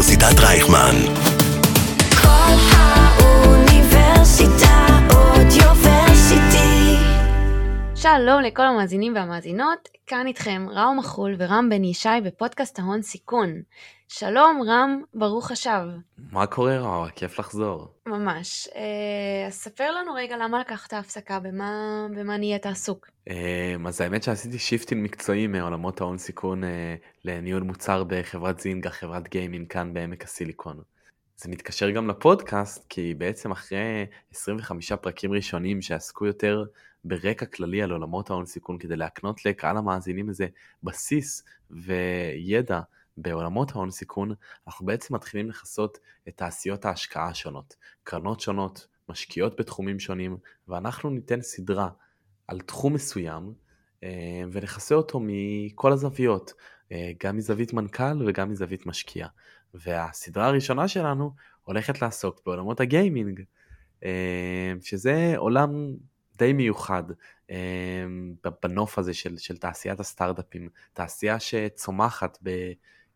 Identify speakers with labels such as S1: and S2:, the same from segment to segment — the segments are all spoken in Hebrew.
S1: אוניברסיטת רייכמן.
S2: כל האוניברסיטה אודיוורסיטי.
S3: שלום לכל המאזינים והמאזינות, כאן איתכם רם מחול ורם בן ישי בפודקאסט ההון סיכון. שלום רם, ברוך השב.
S4: מה קורה רע? כיף לחזור.
S3: ממש. אה, אז ספר לנו רגע למה לקחת הפסקה, במה, במה נהיית עסוק.
S4: אה, אז האמת שעשיתי שיפטים מקצועיים מעולמות ההון סיכון אה, לניהול מוצר בחברת זינגה, חברת גיימינג כאן בעמק הסיליקון. זה מתקשר גם לפודקאסט, כי בעצם אחרי 25 פרקים ראשונים שעסקו יותר ברקע כללי על עולמות ההון סיכון כדי להקנות לקהל המאזינים איזה בסיס וידע בעולמות ההון סיכון, אנחנו בעצם מתחילים לכסות את תעשיות ההשקעה השונות, קרנות שונות, משקיעות בתחומים שונים, ואנחנו ניתן סדרה על תחום מסוים אה, ונכסה אותו מכל הזוויות, אה, גם מזווית מנכ"ל וגם מזווית משקיע. והסדרה הראשונה שלנו הולכת לעסוק בעולמות הגיימינג, אה, שזה עולם די מיוחד בנוף הזה של, של תעשיית הסטארט-אפים, תעשייה שצומחת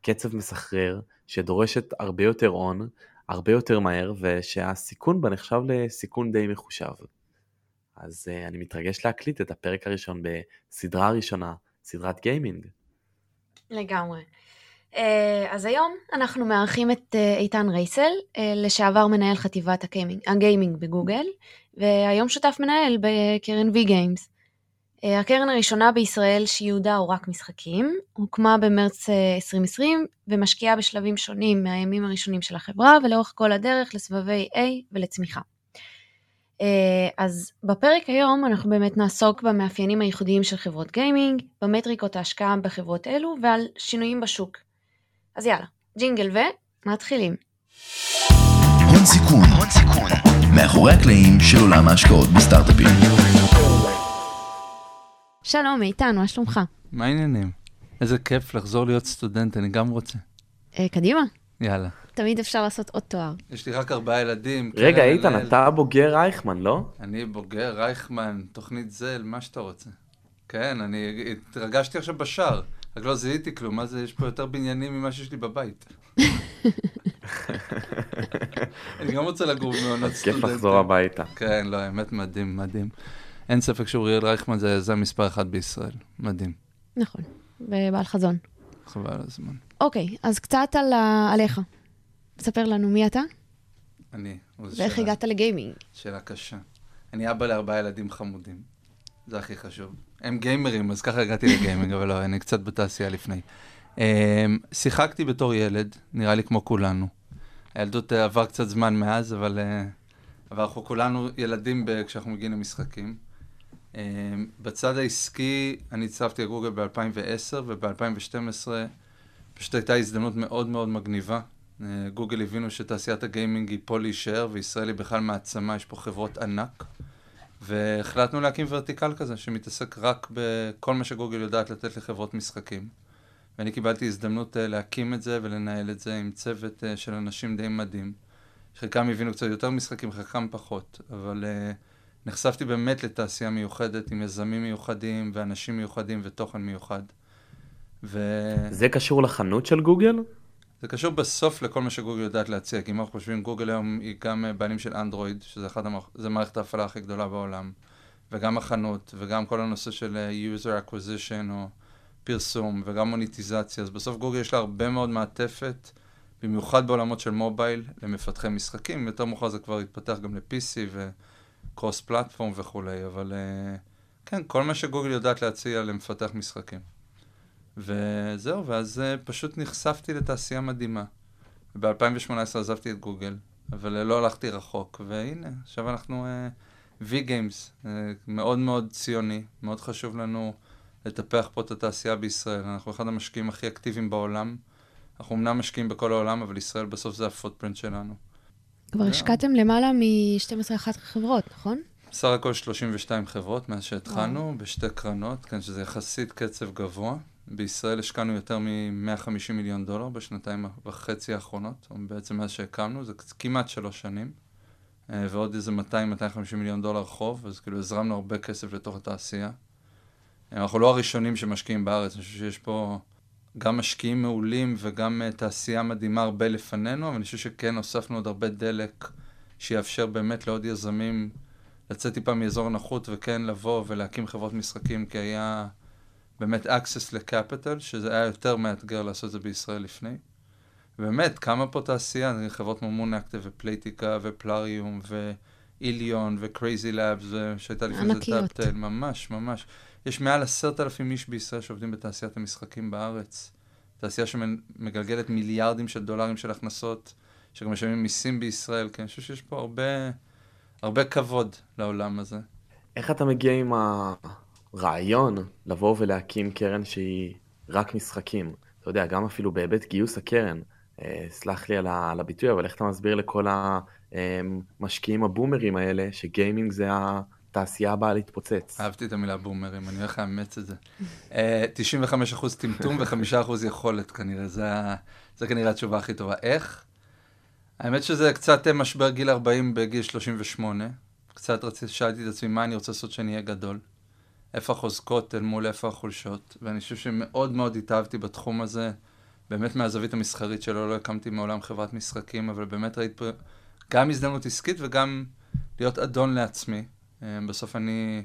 S4: בקצב מסחרר, שדורשת הרבה יותר הון, הרבה יותר מהר, ושהסיכון בה נחשב לסיכון די מחושב. אז uh, אני מתרגש להקליט את הפרק הראשון בסדרה הראשונה, סדרת גיימינג.
S3: לגמרי. אה, אז היום אנחנו מארחים את אה, איתן רייסל, לשעבר מנהל חטיבת הגיימינג, הגיימינג בגוגל, והיום שותף מנהל בקרן Games. הקרן הראשונה בישראל שייעודה הוא רק משחקים, הוקמה במרץ 2020 ומשקיעה בשלבים שונים מהימים הראשונים של החברה ולאורך כל הדרך לסבבי A ולצמיחה. אז בפרק היום אנחנו באמת נעסוק במאפיינים הייחודיים של חברות גיימינג, במטריקות ההשקעה בחברות אלו ועל שינויים בשוק. אז יאללה, ג'ינגל ומתחילים.
S1: הון סיכון, הון סיכון, מאחורי הקלעים של עולם ההשקעות בסטארט-אפים.
S3: שלום איתן, מה שלומך?
S5: מה העניינים? איזה כיף לחזור להיות סטודנט, אני גם רוצה.
S3: אה, קדימה,
S5: יאללה.
S3: תמיד אפשר לעשות עוד תואר.
S5: יש לי רק ארבעה ילדים.
S4: רגע, איתן. אתה בוגר רייכמן, לא?
S5: אני בוגר רייכמן, תוכנית זל, מה שאתה רוצה. כן, אני התרגשתי עכשיו בשער, רק לא זיהיתי כלום, מה זה, יש פה יותר בניינים ממה שיש לי בבית. אני גם רוצה לגור במעונות
S4: כיף
S5: סטודנטים.
S4: לחזור הביתה.
S5: כן, לא, האמת מדהים, מדהים. אין ספק שאוריאל רייכמן זה היזם מספר אחת בישראל. מדהים.
S3: נכון, ובעל חזון.
S5: חבל על הזמן.
S3: אוקיי, אז קצת על ה... עליך. ספר לנו מי אתה
S5: אני.
S3: ואיך
S5: שאלה-
S3: הגעת לגיימינג.
S5: שאלה קשה. אני אבא לארבעה ילדים חמודים. זה הכי חשוב. הם גיימרים, אז ככה הגעתי לגיימינג, אבל לא, אני קצת בתעשייה לפני. Um, שיחקתי בתור ילד, נראה לי כמו כולנו. הילדות uh, עבר קצת זמן מאז, אבל, uh, אבל אנחנו כולנו ילדים ב- כשאנחנו מגיעים למשחקים. Um, בצד העסקי, אני הצטרפתי לגוגל ב-2010, וב-2012 פשוט הייתה הזדמנות מאוד מאוד מגניבה. Uh, גוגל הבינו שתעשיית הגיימינג היא פה להישאר, וישראל היא בכלל מעצמה, יש פה חברות ענק. והחלטנו להקים ורטיקל כזה, שמתעסק רק בכל מה שגוגל יודעת לתת לחברות משחקים. ואני קיבלתי הזדמנות אה, להקים את זה ולנהל את זה עם צוות אה, של אנשים די מדהים. חלקם הבינו קצת יותר משחקים, חלקם פחות, אבל uh, נחשפתי באמת לתעשייה מיוחדת עם יזמים מיוחדים ואנשים מיוחדים ותוכן מיוחד. וזה
S4: זה קשור לחנות של גוגל?
S5: קשור בסוף לכל מה שגוגל יודעת להציע, כי אם אנחנו חושבים, גוגל היום היא גם בעלים של אנדרואיד, שזה אחד המח... זה מערכת ההפעלה הכי גדולה בעולם, וגם החנות, וגם כל הנושא של אה, user acquisition או פרסום, וגם מוניטיזציה, אז בסוף גוגל יש לה הרבה מאוד מעטפת, במיוחד בעולמות של מובייל, למפתחי משחקים, יותר מאוחר זה כבר התפתח גם ל-PC וקרוס פלטפורם וכולי, אבל אה, כן, כל מה שגוגל יודעת להציע למפתח משחקים. וזהו, ואז אה, פשוט נחשפתי לתעשייה מדהימה. ב-2018 עזבתי את גוגל, אבל אה, לא הלכתי רחוק, והנה, עכשיו אנחנו V-Games, uh, מאוד מאוד ציוני, מאוד חשוב לנו לטפח פה את התעשייה בישראל. אנחנו אחד המשקיעים הכי אקטיביים בעולם. אנחנו אמנם משקיעים בכל העולם, אבל ישראל בסוף זה הפוטפרינט שלנו.
S3: כבר. השקעתם למעלה מ-12-11 חברות, נכון?
S5: בסך הכל 32 חברות מאז שהתחלנו, בשתי קרנות, כן, שזה יחסית קצב גבוה. בישראל השקענו יותר מ-150 מיליון דולר בשנתיים וחצי האחרונות, בעצם מאז שהקמנו, זה כמעט שלוש שנים, אה, ועוד איזה 200-250 מיליון דולר חוב, אז כאילו הזרמנו הרבה כסף לתוך התעשייה. אה, אנחנו לא הראשונים שמשקיעים בארץ, אני חושב שיש פה גם משקיעים מעולים וגם uh, תעשייה מדהימה הרבה לפנינו, אבל אני חושב שכן הוספנו עוד הרבה דלק שיאפשר באמת לעוד יזמים לצאת טיפה מאזור הנוחות וכן לבוא ולהקים חברות משחקים, כי היה באמת access ל capital, שזה היה יותר מאתגר לעשות את זה בישראל לפני. באמת, קמה פה תעשייה, חברות כמו מונאקטיב ופלייטיקה ופלאריום ואיליון וקרייזי לאבס, שהייתה לפני זה. טאפטל, ממש, ממש. יש מעל עשרת אלפים איש בישראל שעובדים בתעשיית המשחקים בארץ. תעשייה שמגלגלת מיליארדים של דולרים של הכנסות, שגם משלמים מיסים בישראל, כן, אני חושב שיש פה הרבה, הרבה כבוד לעולם הזה.
S4: איך אתה מגיע עם הרעיון לבוא ולהקים קרן שהיא רק משחקים? אתה יודע, גם אפילו בהיבט גיוס הקרן, אה, סלח לי על ה- הביטוי, אבל איך אתה מסביר לכל המשקיעים הבומרים האלה, שגיימינג זה התעשייה הבאה להתפוצץ?
S5: אהבתי את המילה בומרים, אני הולך לאמץ את זה. אה, 95% טמטום ו-5% יכולת כנראה, זה, זה כנראה התשובה הכי טובה. איך? האמת שזה קצת אה, משבר גיל 40 בגיל 38. קצת רציתי, שאלתי את עצמי מה אני רוצה לעשות שאני אהיה גדול. איפה החוזקות אל מול איפה החולשות. ואני חושב שמאוד מאוד התאהבתי בתחום הזה, באמת מהזווית המסחרית שלו, לא הקמתי מעולם חברת משחקים, אבל באמת ראיתי פה גם הזדמנות עסקית וגם להיות אדון לעצמי. אה, בסוף אני,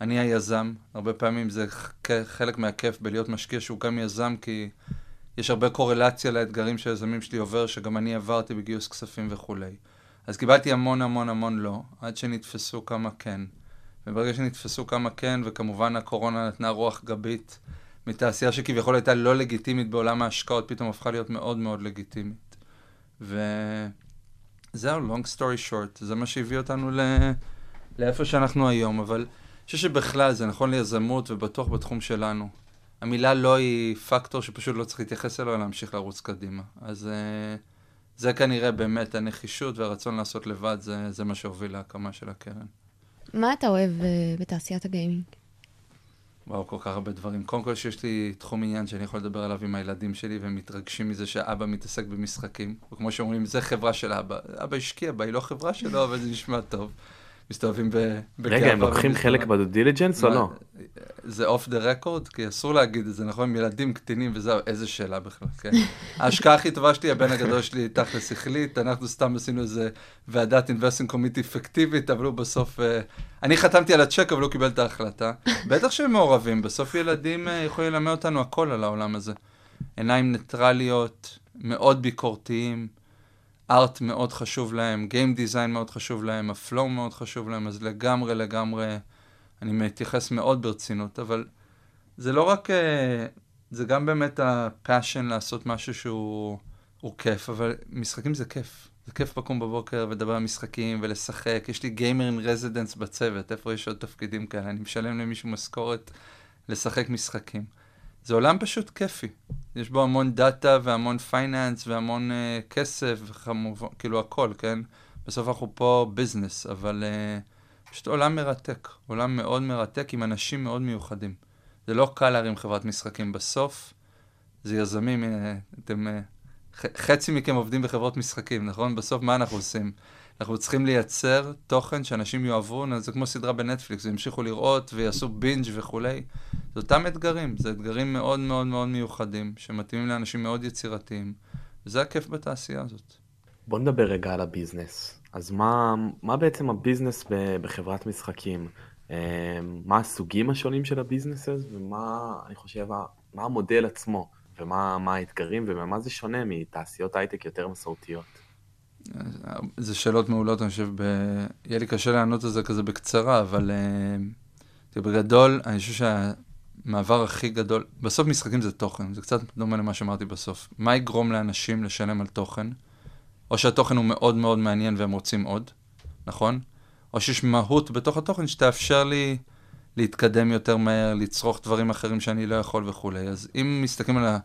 S5: אני היזם, הרבה פעמים זה חלק מהכיף בלהיות משקיע שהוא גם יזם, כי יש הרבה קורלציה לאתגרים שהיזמים שלי עובר, שגם אני עברתי בגיוס כספים וכולי. אז קיבלתי המון המון המון לא, עד שנתפסו כמה כן. וברגע שנתפסו כמה כן, וכמובן הקורונה נתנה רוח גבית מתעשייה שכביכול הייתה לא לגיטימית בעולם ההשקעות, פתאום הפכה להיות מאוד מאוד לגיטימית. וזהו, long story short, זה מה שהביא אותנו ל... לאיפה שאנחנו היום, אבל אני חושב שבכלל זה נכון ליזמות ובטוח בתחום שלנו. המילה לא היא פקטור שפשוט לא צריך להתייחס אליה, להמשיך לרוץ קדימה. אז uh, זה כנראה באמת הנחישות והרצון לעשות לבד, זה, זה מה שהוביל להקמה של הקרן.
S3: מה אתה אוהב אה, בתעשיית הגיימינג?
S5: וואו, כל כך הרבה דברים. קודם כל שיש לי תחום עניין שאני יכול לדבר עליו עם הילדים שלי, והם מתרגשים מזה שאבא מתעסק במשחקים. וכמו שאומרים, זה חברה של אבא. אבא השקיע בה, היא לא חברה שלו, אבל זה נשמע טוב. מסתובבים ב... בגאווה
S4: רגע, הם לוקחים. חלק ב due diligence
S5: או
S4: לא?
S5: זה off the record? כי אסור להגיד את זה, נכון? ילדים קטינים וזהו, איזה שאלה בכלל, כן. ההשקעה הכי טובה שלי, הבן הגדול שלי תכלס החליט, אנחנו סתם עשינו איזה ועדת investing committee פיקטיבית, אבל הוא בסוף... אה, אני חתמתי על הצ'ק, אבל הוא קיבל את ההחלטה. בטח שהם מעורבים, בסוף ילדים אה, יכולים ללמד אותנו הכל על העולם הזה. עיניים ניטרליות, מאוד ביקורתיים, art מאוד חשוב להם, game design מאוד חשוב להם, ה flow מאוד חשוב להם, אז לגמרי לגמרי אני מתייחס מאוד ברצינות, אבל זה לא רק, אה, זה גם באמת ה passion לעשות משהו שהוא הוא כיף, אבל משחקים זה כיף. זה כיף לקום בבוקר ולדבר על משחקים ולשחק. יש לי gamer in residence בצוות, איפה יש עוד תפקידים כאלה? אני משלם למישהו משכורת לשחק משחקים. זה עולם פשוט כיפי. יש בו המון דאטה והמון finance והמון uh, כסף וכמובן, כאילו הכל, כן? בסוף אנחנו פה business, אבל uh, פשוט עולם מרתק. עולם מאוד מרתק עם אנשים מאוד מיוחדים. זה לא קל להרים חברת משחקים בסוף. זה יזמים, הנה, אתם... Uh, ח- חצי מכם עובדים בחברות משחקים, נכון? בסוף מה אנחנו עושים? אנחנו צריכים לייצר תוכן שאנשים יאהבו, זה כמו סדרה בנטפליקס, ימשיכו לראות ויעשו בינג' וכולי. זה אותם אתגרים, זה אתגרים מאוד מאוד מאוד מיוחדים, שמתאימים לאנשים מאוד יצירתיים, וזה הכיף בתעשייה הזאת.
S4: בוא נדבר רגע על ה business. אז מה, מה בעצם ה business בחברת משחקים? אה, מה הסוגים השונים של ה business הזה, ומה, אני חושב, מה המודל עצמו, ומה מה האתגרים, ובמה זה שונה מתעשיות הייטק יותר מסורתיות?
S5: זה שאלות מעולות, אני חושב, ב... יהיה לי קשה לענות על זה כזה בקצרה, אבל תראה, בגדול, אני חושב שהמעבר הכי גדול, בסוף משחקים זה תוכן, זה קצת דומה למה שאמרתי בסוף. מה יגרום לאנשים לשלם על תוכן? או שהתוכן הוא מאוד מאוד מעניין והם רוצים עוד, נכון? או שיש מהות בתוך התוכן שתאפשר לי להתקדם יותר מהר, לצרוך דברים אחרים שאני לא יכול וכולי. אז אם מסתכלים על ה...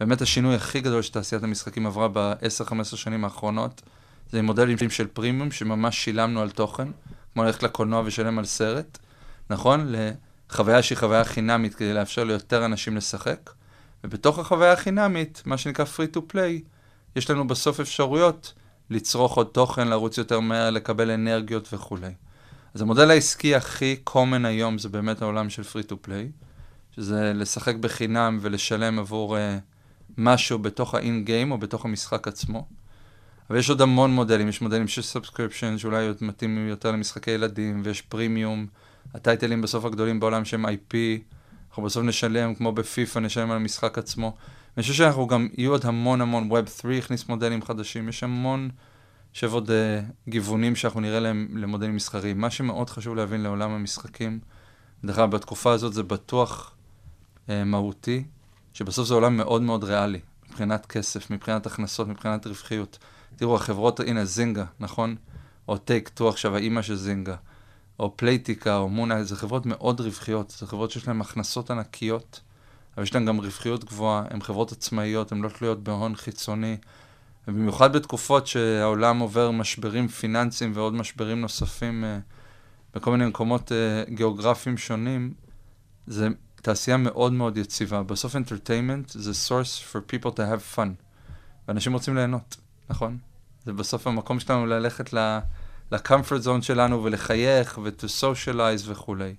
S5: באמת השינוי הכי גדול שתעשיית המשחקים עברה ב-10-15 שנים האחרונות, זה עם מודלים של פרימיום, שממש שילמנו על תוכן, כמו ללכת לקולנוע ושלם על סרט, נכון? לחוויה שהיא חוויה חינמית כדי לאפשר ליותר אנשים לשחק, ובתוך החוויה החינמית, מה שנקרא free to play, יש לנו בסוף אפשרויות לצרוך עוד תוכן, לרוץ יותר מהר, לקבל אנרגיות וכולי. אז המודל העסקי הכי common היום זה באמת העולם של free to play, שזה לשחק בחינם ולשלם עבור uh, משהו בתוך האין גיים או בתוך המשחק עצמו. אבל יש עוד המון מודלים, יש מודלים של subscription שאולי מתאימים יותר למשחקי ילדים, ויש פרימיום, הטייטלים בסוף הגדולים בעולם שהם IP, אנחנו בסוף נשלם, כמו בפיפ"א, נשלם על המשחק עצמו. אני חושב שאנחנו גם, יהיו עוד המון המון, Web 3 הכניס מודלים חדשים, יש המון, יש עוד uh, גיוונים שאנחנו נראה להם למודלים מסחריים. מה שמאוד חשוב להבין לעולם המשחקים, דרך אגב, בתקופה הזאת זה בטוח uh, מהותי, שבסוף זה עולם מאוד מאוד ריאלי, מבחינת כסף, מבחינת הכנסות, מבחינת רווחיות. תראו, החברות, הנה, זינגה, נכון? או טייק טו עכשיו, האימא של זינגה, או פלייטיקה, או מונה, זה חברות מאוד רווחיות, זה חברות שיש להן הכנסות ענקיות, אבל יש להן גם רווחיות גבוהה, הן חברות עצמאיות, הן לא תלויות בהון חיצוני, ובמיוחד בתקופות שהעולם עובר משברים פיננסיים ועוד משברים נוספים uh, בכל מיני מקומות uh, גיאוגרפיים שונים, זה תעשייה מאוד מאוד יציבה. בסוף entertainment זה source for people to have fun, ואנשים רוצים ליהנות, נכון? זה בסוף המקום שלנו ללכת ל-comfort zone שלנו ולחייך ו-to socialize וכולי.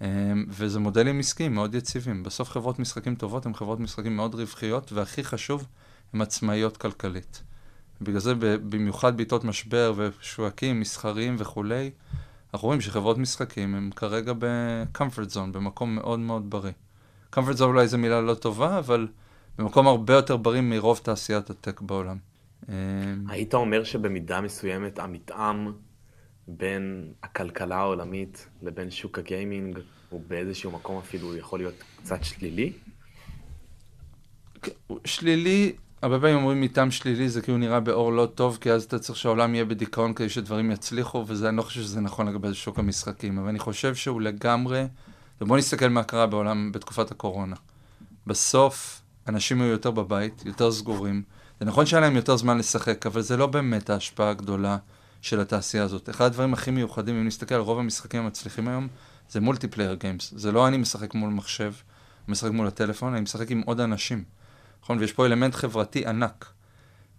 S5: Um, וזה מודלים עסקיים מאוד יציבים. בסוף חברות משחקים טובות הן חברות משחקים מאוד רווחיות, והכי חשוב, הן עצמאיות כלכלית. בגלל זה במיוחד בעיתות משבר ושווקים מסחריים וכולי, אנחנו רואים שחברות משחקים הן כרגע ב-comfort zone, במקום מאוד מאוד בריא. comfort zone אולי זו מילה לא טובה, אבל במקום הרבה יותר בריא מרוב תעשיית הטק בעולם. אמ,
S4: היית אומר שבמידה מסוימת המתאם בין הכלכלה העולמית לבין שוק הגיימינג הוא באיזשהו מקום אפילו יכול להיות קצת שלילי?
S5: שלילי, הרבה פעמים אומרים מתאם שלילי זה כאילו נראה באור לא טוב, כי אז אתה צריך שהעולם יהיה בדיכאון כדי שדברים יצליחו, וזה, אני לא חושב שזה נכון לגבי שוק המשחקים, אבל אני חושב שהוא לגמרי, ובואו נסתכל מה קרה בעולם בתקופת הקורונה. בסוף, אנשים היו יותר בבית, יותר סגורים. זה נכון שהיה להם יותר זמן לשחק, אבל זה לא באמת ההשפעה הגדולה של התעשייה הזאת. אחד הדברים הכי מיוחדים, אם נסתכל על רוב המשחקים המצליחים היום, זה multiplayer games. זה לא אני משחק מול מחשב, משחק מול הטלפון, אני משחק עם עוד אנשים. נכון? ויש פה אלמנט חברתי ענק.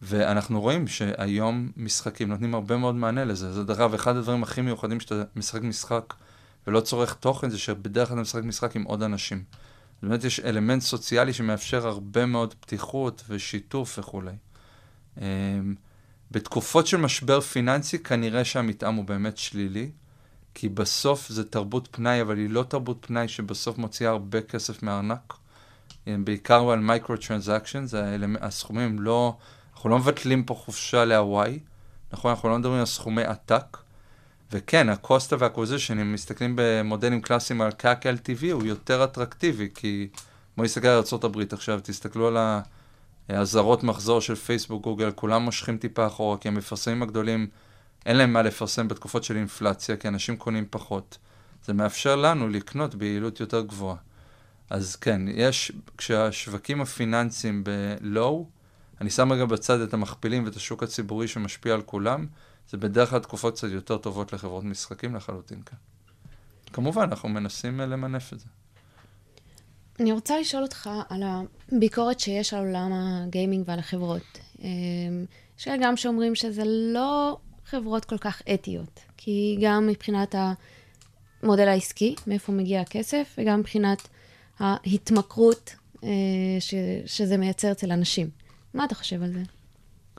S5: ואנחנו רואים שהיום משחקים נותנים הרבה מאוד מענה לזה. זה דרך אגב, אחד הדברים הכי מיוחדים שאתה משחק משחק ולא צורך תוכן, זה שבדרך כלל אתה משחק משחק עם עוד אנשים. באמת יש אלמנט סוציאלי שמאפשר הרבה מאוד פתיחות ושיתוף וכולי. אמ, בתקופות של משבר פיננסי כנראה שהמתאם הוא באמת שלילי, כי בסוף זה תרבות פנאי, אבל היא לא תרבות פנאי שבסוף מוציאה הרבה כסף מהארנק. בעיקר על micro transaction, הסכומים לא, אנחנו לא מבטלים פה חופשה להוואי, נכון? אנחנו לא מדברים על סכומי עתק. וכן, הקוסטה והקוזישן, אם מסתכלים במודלים קלאסיים על קאק LTV, הוא יותר אטרקטיבי, כי בואו נסתכל על ארה"ב עכשיו, תסתכלו על האזהרות מחזור של פייסבוק, גוגל, כולם מושכים טיפה אחורה, כי המפרסמים הגדולים, אין להם מה לפרסם בתקופות של אינפלציה, כי אנשים קונים פחות. זה מאפשר לנו לקנות ביעילות יותר גבוהה. אז כן, יש, כשהשווקים הפיננסיים ב-low, אני שם רגע בצד את המכפילים ואת השוק הציבורי שמשפיע על כולם, זה בדרך כלל תקופות קצת יותר טובות לחברות משחקים לחלוטין כאן. כמובן, אנחנו מנסים למנף את זה.
S3: אני רוצה לשאול אותך על הביקורת שיש על עולם הגיימינג ועל החברות. אמ, יש גם שאומרים שזה לא חברות כל כך אתיות, כי גם מבחינת המודל העסקי, מאיפה מגיע הכסף, וגם מבחינת ההתמכרות אה, ש, שזה מייצר אצל אנשים. מה אתה חושב על זה?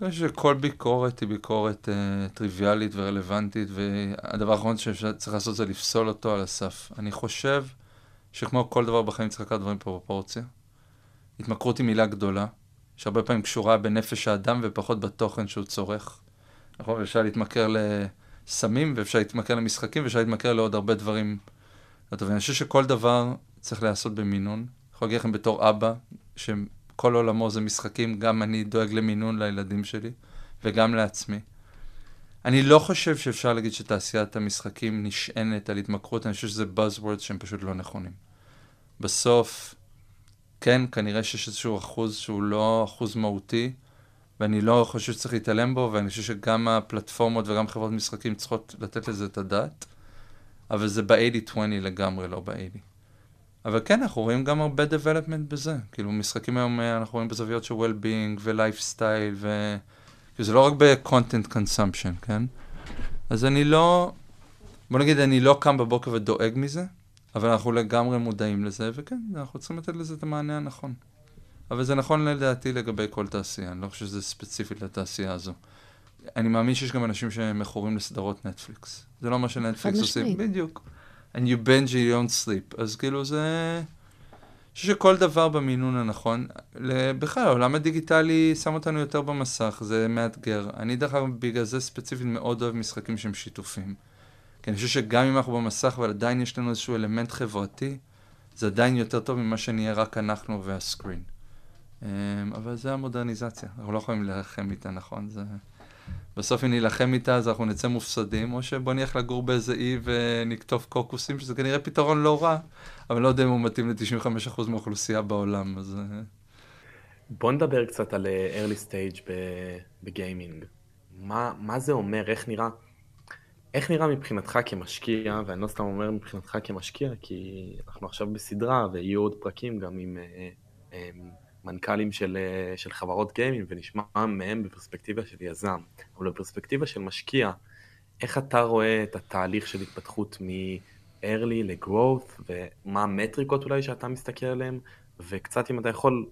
S5: אני חושב שכל ביקורת היא ביקורת אה, טריוויאלית ורלוונטית, והדבר האחרון שצריך לעשות זה לפסול אותו על הסף. אני חושב שכמו כל דבר בחיים צריך לקחת דברים בפרופורציה. התמכרות היא מילה גדולה, שהרבה פעמים קשורה בנפש האדם ופחות בתוכן שהוא צורך. נכון, אפשר להתמכר לסמים, ואפשר להתמכר למשחקים, ואפשר להתמכר לעוד הרבה דברים. אני חושב שכל דבר צריך להיעשות במינון. אני יכול להגיד לכם בתור אבא, שכל עולמו זה משחקים, גם אני דואג למינון לילדים שלי, וגם לעצמי. אני לא חושב שאפשר להגיד שתעשיית המשחקים נשענת על התמכרות, אני חושב שזה buzzwords שהם פשוט לא נכונים. בסוף, כן, כנראה שיש איזשהו אחוז שהוא לא אחוז מהותי, ואני לא חושב שצריך להתעלם בו, ואני חושב שגם הפלטפורמות וגם חברות משחקים צריכות לתת לזה את הדעת, אבל זה ב-80-20 לגמרי, לא ב-80. אבל כן, אנחנו רואים גם הרבה development בזה. כאילו, משחקים היום, אה, אנחנו רואים בזוויות של well-being ו-lifestyle, ו... כאילו, זה לא רק ב-content consumption, כן? אז אני לא... בוא נגיד, אני לא קם בבוקר ודואג מזה, אבל אנחנו לגמרי מודעים לזה, וכן, אנחנו צריכים לתת לזה את המענה הנכון. אבל זה נכון לדעתי לגבי כל תעשייה, אני לא חושב שזה ספציפית לתעשייה הזו. אני מאמין שיש גם אנשים שמכורים לסדרות נטפליקס. זה לא מה שנטפליקס עושים. בדיוק. And you binge you don't sleep. אז כאילו זה... אני חושב שכל דבר במינון הנכון, בכלל, העולם הדיגיטלי שם אותנו יותר במסך, זה מאתגר. אני דרך אגב, בגלל זה ספציפית מאוד אוהב משחקים שהם שיתופים. כי אני חושב שגם אם אנחנו במסך, אבל עדיין יש לנו איזשהו אלמנט חברתי, זה עדיין יותר טוב ממה שנהיה רק אנחנו והסקרין. אמ, אבל זה המודרניזציה, אנחנו לא יכולים להילחם איתה, נכון? זה... בסוף אם נילחם איתה אז אנחנו נצא מופסדים, או שבוא נלך לגור באיזה אי ונקטוף קוקוסים, שזה כנראה פתרון לא רע, אבל לא יודע אם הוא מתאים ל-95% מהאוכלוסייה בעולם, אז... אה,
S4: בוא נדבר קצת על אה, early stage בגיימינג. מה, מה זה אומר, איך נראה, איך נראה מבחינתך כמשקיע, ואני לא סתם אומר מבחינתך כמשקיע, כי אנחנו עכשיו בסדרה ויהיו עוד פרקים גם עם אה, אה, מנכ"לים של, אה, של חברות גיימינג, ונשמע מהם בפרספקטיבה של יזם, אבל בפרספקטיבה של משקיע, איך אתה רואה את התהליך של התפתחות מ-early ל-growth, ומה המטריקות אולי שאתה מסתכל עליהן, וקצת אם אתה יכול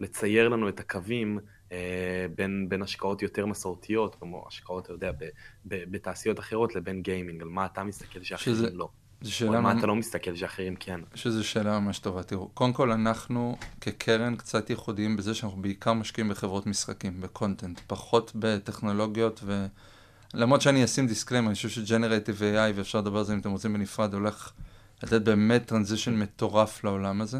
S4: לצייר לנו את הקווים אה, בין, בין השקעות יותר מסורתיות, כמו השקעות, אתה יודע, ב, ב, בתעשיות אחרות, לבין גיימינג, על מה אתה מסתכל שאחרים
S5: שזה-
S4: לא.
S5: זו שאלה
S4: מה אתה לא מסתכל שאחרים כן.
S5: שזו שאלה ממש טובה. תראו, קודם כל אנחנו כקרן קצת ייחודיים בזה שאנחנו בעיקר משקיעים בחברות משחקים, ב-content, פחות בטכנולוגיות ו... למרות שאני אשים disclaimer, אני חושב שג'נרטיב AI, ואפשר לדבר על זה אם אתם רוצים בנפרד, הולך לתת באמת transition מטורף לעולם הזה,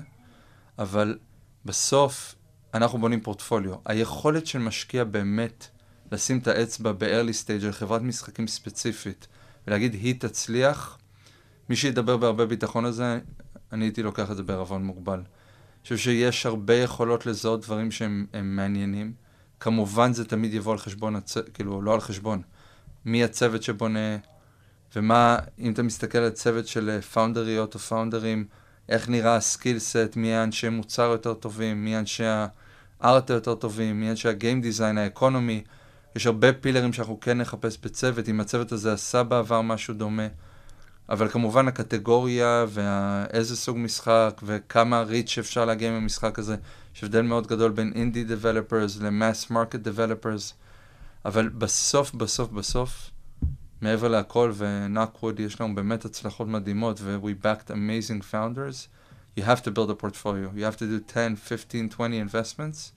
S5: אבל בסוף אנחנו בונים פורטפוליו. היכולת של משקיע באמת לשים את האצבע ב-early stage על חברת משחקים ספציפית ולהגיד היא תצליח, מי שידבר בהרבה ביטחון על זה, אני הייתי לוקח את זה בערבון מוגבל. אני חושב שיש הרבה יכולות לזהות דברים שהם הם מעניינים. כמובן זה תמיד יבוא על חשבון, הצ... כאילו לא על חשבון, מי הצוות שבונה, ומה, אם אתה מסתכל על צוות של founderיות או founderים, איך נראה הסקיל סט, מי האנשי מוצר יותר טובים, מי אנשי ה-art היותר טובים, מי אנשי הגיים דיזיין, האקונומי. יש הרבה pillarים שאנחנו כן נחפש בצוות, אם הצוות הזה עשה בעבר משהו דומה. אבל כמובן הקטגוריה ואיזה סוג משחק וכמה reach אפשר להגיע עם המשחק הזה, יש הבדל מאוד גדול בין indie developers ל-mass market developers, אבל בסוף בסוף בסוף, מעבר להכל ונכון ש יש לנו באמת הצלחות מדהימות ו-we backed amazing founders, you have to build a portfolio, you have to do 10, 15, 20 investments,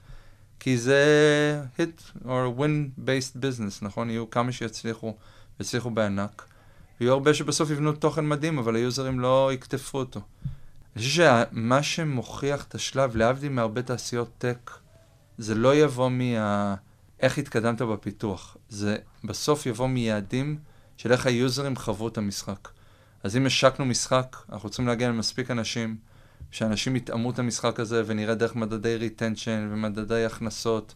S5: כי זה hit or win based business, נכון? יהיו כמה שיצליחו, יצליחו בענק. ויהיו הרבה שבסוף יבנו תוכן מדהים, אבל היוזרים לא יקטפו אותו. אני חושב שמה שמוכיח את השלב, להבדיל מהרבה תעשיות טק, זה לא יבוא מה... איך התקדמת בפיתוח. זה בסוף יבוא מיעדים של איך היוזרים חוו את המשחק. אז אם השקנו משחק, אנחנו צריכים להגיע למספיק אנשים, שאנשים יטעמו את המשחק הזה ונראה דרך מדדי retention ומדדי הכנסות,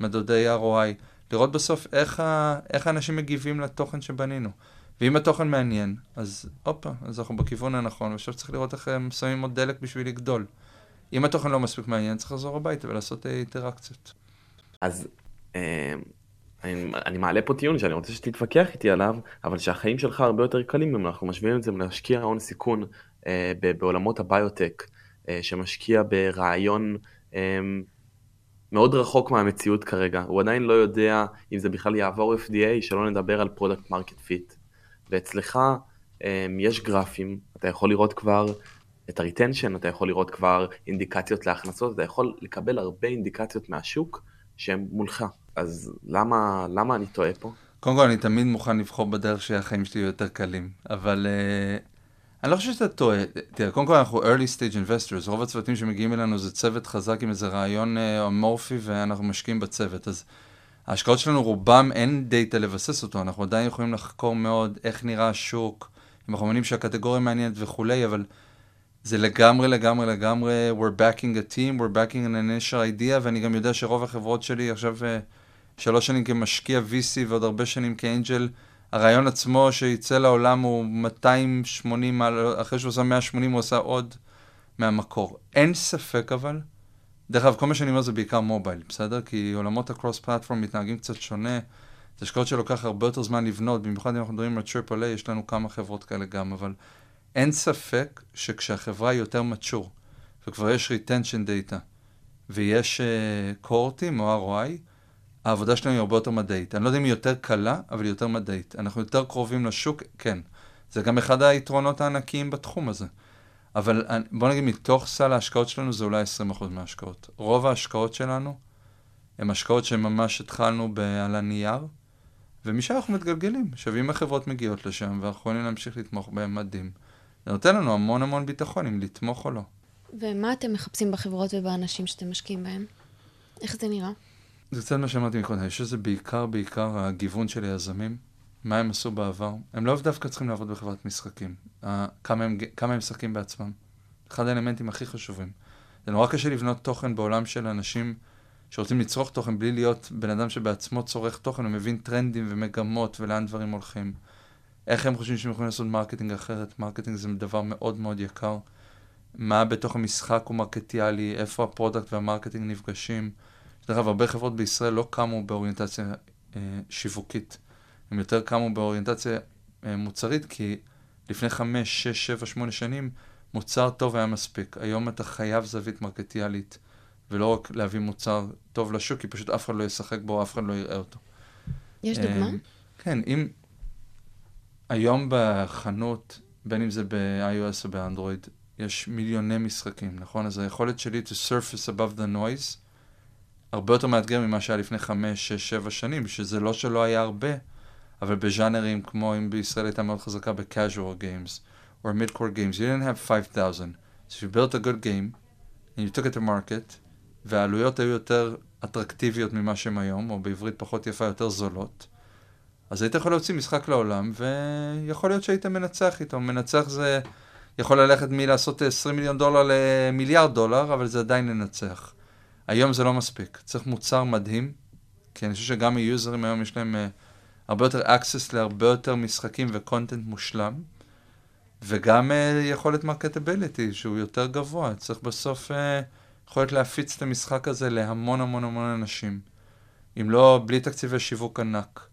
S5: מדדי ROI, לראות בסוף איך, ה... איך האנשים מגיבים לתוכן שבנינו. ואם התוכן מעניין, אז הופה, אז אנחנו בכיוון הנכון, ועכשיו צריך לראות איך הם שמים עוד דלק בשביל לגדול. אם התוכן לא מספיק מעניין, צריך לחזור הביתה ולעשות אה, אינטראקציות.
S4: אז אה, אני, אני מעלה פה טיעון שאני רוצה שתתווכח איתי עליו, אבל שהחיים שלך הרבה יותר קלים אם אנחנו משווים את זה להשקיע הון סיכון אה, בעולמות הביוטק, אה, שמשקיע ברעיון אה, מאוד רחוק מהמציאות כרגע. הוא עדיין לא יודע אם זה בכלל יעבור FDA, שלא נדבר על product market fit. ואצלך אה, יש גרפים, אתה יכול לראות כבר את ה-retention, אתה יכול לראות כבר אינדיקציות להכנסות, אתה יכול לקבל הרבה אינדיקציות מהשוק שהן מולך. אז למה, למה אני טועה פה?
S5: קודם כל, אני תמיד מוכן לבחור בדרך שהחיים שלי יהיו יותר קלים, אבל uh, אני לא חושב שאתה טועה. תראה, קודם כל אנחנו early stage investors, רוב הצוותים שמגיעים אלינו זה צוות חזק עם איזה רעיון uh, אמורפי ואנחנו משקיעים בצוות, אז ההשקעות שלנו רובם אין דאטה לבסס אותו, אנחנו עדיין יכולים לחקור מאוד איך נראה השוק, אם אנחנו מבינים שהקטגוריה מעניינת וכולי, אבל זה לגמרי, לגמרי, לגמרי, we're backing a team, we're backing an initial idea, ואני גם יודע שרוב החברות שלי עכשיו uh, שלוש שנים כמשקיע VC ועוד הרבה שנים כאנג'ל, הרעיון עצמו שיצא לעולם הוא 280, מעל- אחרי שהוא עושה 180 הוא עושה עוד מהמקור. אין ספק אבל, דרך אגב, כל מה שאני אומר זה בעיקר mobile, בסדר? כי עולמות ה-cross platform מתנהגים קצת שונה. זה השקעות שלוקח הרבה יותר זמן לבנות, במיוחד אם אנחנו מדברים על triple A, יש לנו כמה חברות כאלה גם, אבל אין ספק שכשהחברה היא יותר mature, וכבר יש retention data, ויש uh, cohortים או ROI, העבודה שלנו היא הרבה יותר מדעית. אני לא יודע אם היא יותר קלה, אבל היא יותר מדעית. אנחנו יותר קרובים לשוק, כן. זה גם אחד היתרונות הענקיים בתחום הזה. אבל בוא נגיד, מתוך סל ההשקעות שלנו זה אולי 20% מההשקעות. רוב ההשקעות שלנו הן השקעות שממש התחלנו על הנייר, ומשם אנחנו מתגלגלים. עכשיו, אם החברות מגיעות לשם ואנחנו יכולים להמשיך לתמוך בהן מדהים, זה נותן לנו המון המון ביטחון אם לתמוך או לא.
S3: ומה אתם מחפשים בחברות ובאנשים שאתם משקיעים בהם? איך זה נראה?
S5: זה קצת מה שאמרתי מקודם, יש לזה בעיקר, בעיקר הגיוון של היזמים, מה הם עשו בעבר. הם לאו דווקא צריכים לעבוד בחברת משחקים, uh, כמה, הם, כמה הם משחקים בעצמם. אחד האלמנטים הכי חשובים. זה נורא קשה לבנות תוכן בעולם של אנשים שרוצים לצרוך תוכן בלי להיות בן אדם שבעצמו צורך תוכן ומבין טרנדים ומגמות ולאן דברים הולכים. איך הם חושבים שהם יכולים לעשות marketing אחרת? marketing זה דבר מאוד מאוד יקר. מה בתוך המשחק הוא marketיאלי, איפה ה-product וה-marketing נפגשים. דרך אגב, הרבה חברות בישראל לא קמו באוריינטציה אה, שיווקית. הם יותר קמו באוריינטציה אה, מוצרית, כי לפני חמש, שש, שבע, שמונה שנים, מוצר טוב היה מספיק. היום אתה חייב זווית marketיאלית, ולא רק להביא מוצר טוב לשוק, כי פשוט אף אחד לא ישחק בו, אף אחד לא יראה אותו.
S3: יש דוגמה?
S5: אה, כן, אם היום בחנות, בין אם זה ב-iOS או באנדרואיד, יש מיליוני משחקים, נכון? אז היכולת שלי to surface above the noise הרבה יותר מאתגר ממה שהיה לפני חמש, שש, שבע שנים, שזה לא שלא היה הרבה, אבל בז'אנרים כמו אם בישראל הייתה מאוד חזקה ב-casual games, or mid-core games, you didn't have 5,000. So you built a good game, and you took it to market, והעלויות היו יותר אטרקטיביות ממה שהן היום, או בעברית פחות יפה, יותר זולות. אז היית יכול להוציא משחק לעולם, ויכול להיות שהיית מנצח איתו. מנצח זה יכול ללכת מלעשות 20 מיליון דולר למיליארד דולר, אבל זה עדיין לנצח. היום זה לא מספיק. צריך מוצר מדהים, כי אני חושב שגם ה-userים היום יש להם uh, הרבה יותר access להרבה יותר משחקים ו-content מושלם, וגם uh, יכולת marketability שהוא יותר גבוה. צריך בסוף uh, יכולת להפיץ את המשחק הזה להמון המון המון אנשים. אם לא, בלי תקציבי שיווק ענק.